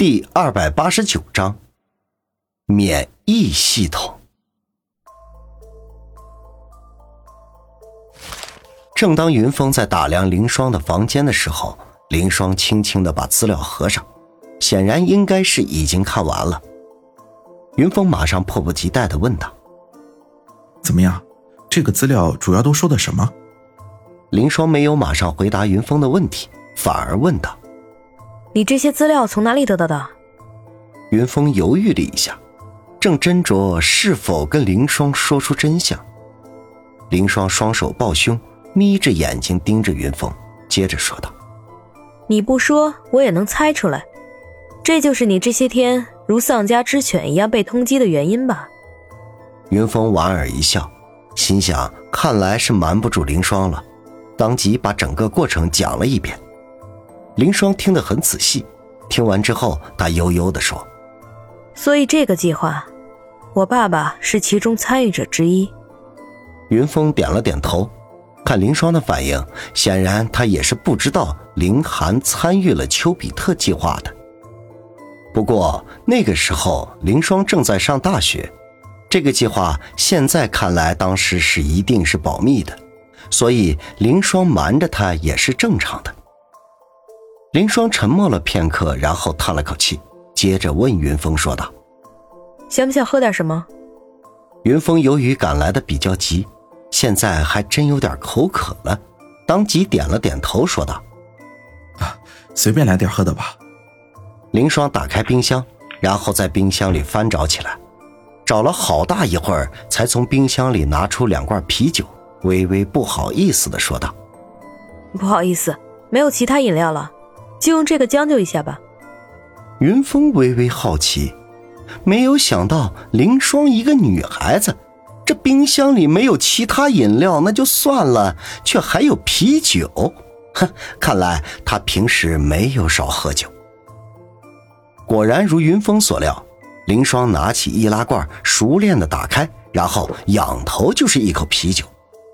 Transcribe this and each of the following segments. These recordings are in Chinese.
第二百八十九章，免疫系统。正当云峰在打量林霜的房间的时候，林霜轻轻的把资料合上，显然应该是已经看完了。云峰马上迫不及待的问道：“怎么样？这个资料主要都说的什么？”林霜没有马上回答云峰的问题，反而问道。你这些资料从哪里得到的？云峰犹豫了一下，正斟酌是否跟林霜说出真相。林霜双手抱胸，眯着眼睛盯着云峰，接着说道：“你不说，我也能猜出来，这就是你这些天如丧家之犬一样被通缉的原因吧？”云峰莞尔一笑，心想：看来是瞒不住林霜了，当即把整个过程讲了一遍。林霜听得很仔细，听完之后，她悠悠地说：“所以这个计划，我爸爸是其中参与者之一。”云峰点了点头，看林霜的反应，显然他也是不知道林寒参与了丘比特计划的。不过那个时候林霜正在上大学，这个计划现在看来，当时是一定是保密的，所以林霜瞒着他也是正常的。林霜沉默了片刻，然后叹了口气，接着问云峰说道：“想不想喝点什么？”云峰由于赶来的比较急，现在还真有点口渴了，当即点了点头，说道：“啊，随便来点喝的吧。”林霜打开冰箱，然后在冰箱里翻找起来，找了好大一会儿，才从冰箱里拿出两罐啤酒，微微不好意思的说道：“不好意思，没有其他饮料了。”就用这个将就一下吧。云峰微微好奇，没有想到林霜一个女孩子，这冰箱里没有其他饮料那就算了，却还有啤酒。哼，看来她平时没有少喝酒。果然如云峰所料，林霜拿起易拉罐，熟练的打开，然后仰头就是一口啤酒，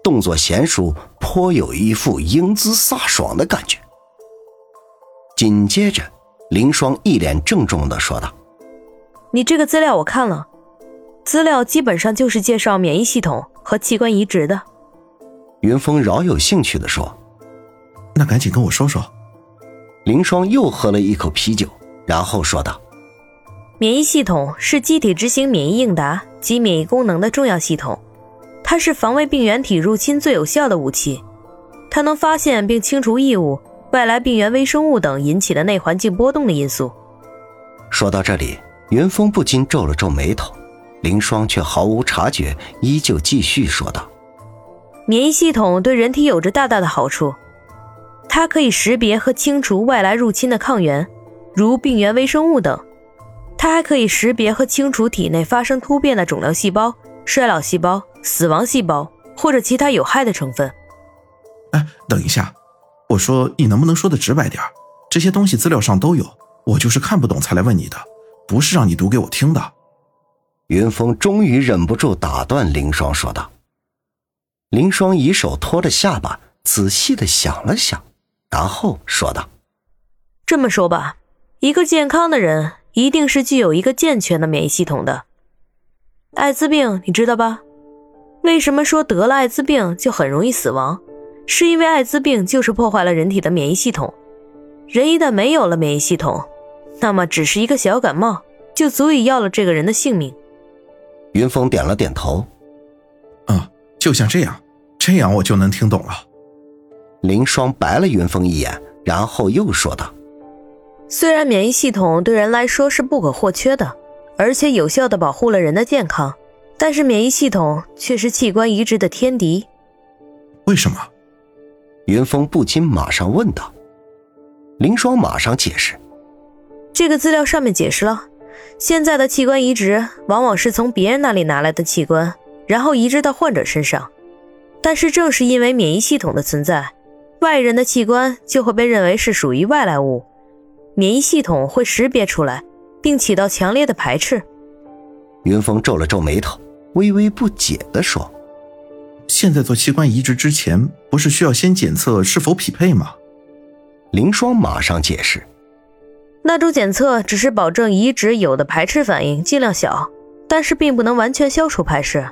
动作娴熟，颇有一副英姿飒爽的感觉。紧接着，林霜一脸郑重的说道：“你这个资料我看了，资料基本上就是介绍免疫系统和器官移植的。”云峰饶有兴趣的说：“那赶紧跟我说说。”林霜又喝了一口啤酒，然后说道：“免疫系统是机体执行免疫应答及免疫功能的重要系统，它是防卫病原体入侵最有效的武器，它能发现并清除异物。”外来病原微生物等引起的内环境波动的因素。说到这里，云峰不禁皱了皱眉头，林霜却毫无察觉，依旧继续说道：“免疫系统对人体有着大大的好处，它可以识别和清除外来入侵的抗原，如病原微生物等；它还可以识别和清除体内发生突变的肿瘤细胞、衰老细胞、死亡细胞或者其他有害的成分。”哎，等一下。我说你能不能说的直白点这些东西资料上都有，我就是看不懂才来问你的，不是让你读给我听的。云峰终于忍不住打断林霜说道。林霜以手托着下巴，仔细的想了想，然后说道：“这么说吧，一个健康的人一定是具有一个健全的免疫系统的。艾滋病你知道吧？为什么说得了艾滋病就很容易死亡？”是因为艾滋病就是破坏了人体的免疫系统，人一旦没有了免疫系统，那么只是一个小感冒就足以要了这个人的性命。云峰点了点头，啊，就像这样，这样我就能听懂了。林霜白了云峰一眼，然后又说道：“虽然免疫系统对人来说是不可或缺的，而且有效的保护了人的健康，但是免疫系统却是器官移植的天敌。为什么？”云峰不禁马上问道：“林霜马上解释，这个资料上面解释了，现在的器官移植往往是从别人那里拿来的器官，然后移植到患者身上。但是正是因为免疫系统的存在，外人的器官就会被认为是属于外来物，免疫系统会识别出来，并起到强烈的排斥。”云峰皱了皱眉头，微微不解地说。现在做器官移植之前，不是需要先检测是否匹配吗？林霜马上解释：“那种检测只是保证移植有的排斥反应尽量小，但是并不能完全消除排斥。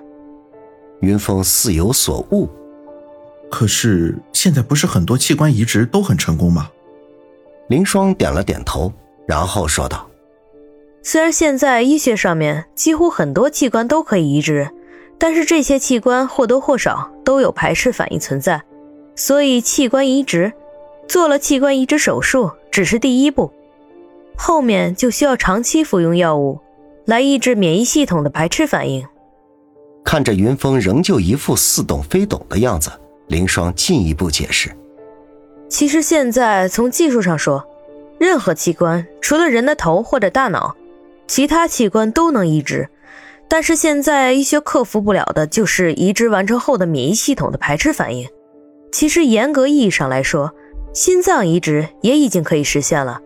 云峰似有所悟。可是现在不是很多器官移植都很成功吗？林双点了点头，然后说道：“虽然现在医学上面几乎很多器官都可以移植，但是这些器官或多或少都有排斥反应存在，所以器官移植做了器官移植手术只是第一步，后面就需要长期服用药物来抑制免疫系统的排斥反应。”看着云峰仍旧一副似懂非懂的样子，林双进一步解释：“其实现在从技术上说，任何器官除了人的头或者大脑，其他器官都能移植。但是现在医学克服不了的就是移植完成后的免疫系统的排斥反应。其实严格意义上来说，心脏移植也已经可以实现了，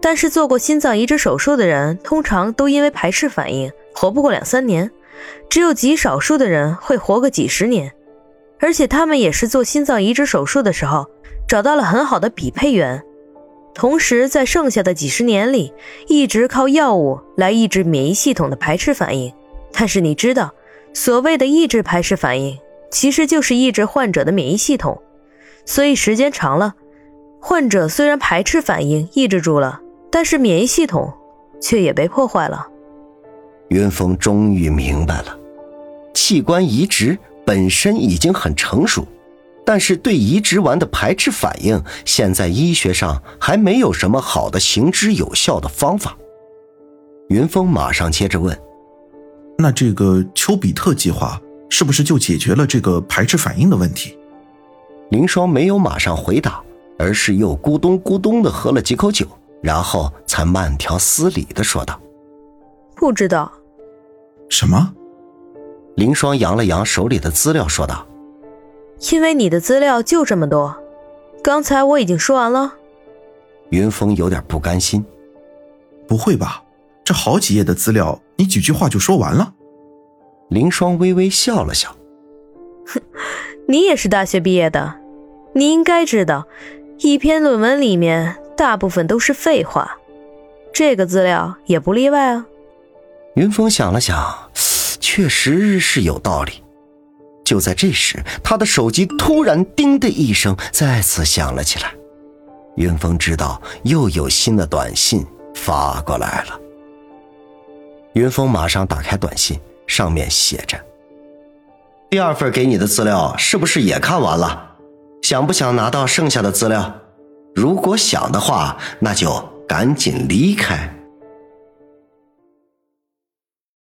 但是做过心脏移植手术的人通常都因为排斥反应活不过两三年。”只有极少数的人会活个几十年，而且他们也是做心脏移植手术的时候找到了很好的匹配源，同时在剩下的几十年里一直靠药物来抑制免疫系统的排斥反应。但是你知道，所谓的抑制排斥反应，其实就是抑制患者的免疫系统。所以时间长了，患者虽然排斥反应抑制住了，但是免疫系统却也被破坏了。云峰终于明白了，器官移植本身已经很成熟，但是对移植完的排斥反应，现在医学上还没有什么好的行之有效的方法。云峰马上接着问：“那这个丘比特计划是不是就解决了这个排斥反应的问题？”林双没有马上回答，而是又咕咚咕咚的喝了几口酒，然后才慢条斯理的说道。不知道，什么？林双扬了扬手里的资料，说道：“因为你的资料就这么多，刚才我已经说完了。”云峰有点不甘心：“不会吧？这好几页的资料，你几句话就说完了？”林双微微笑了笑：“哼，你也是大学毕业的，你应该知道，一篇论文里面大部分都是废话，这个资料也不例外啊。”云峰想了想，确实是有道理。就在这时，他的手机突然“叮”的一声再次响了起来。云峰知道又有新的短信发过来了。云峰马上打开短信，上面写着：“第二份给你的资料是不是也看完了？想不想拿到剩下的资料？如果想的话，那就赶紧离开。”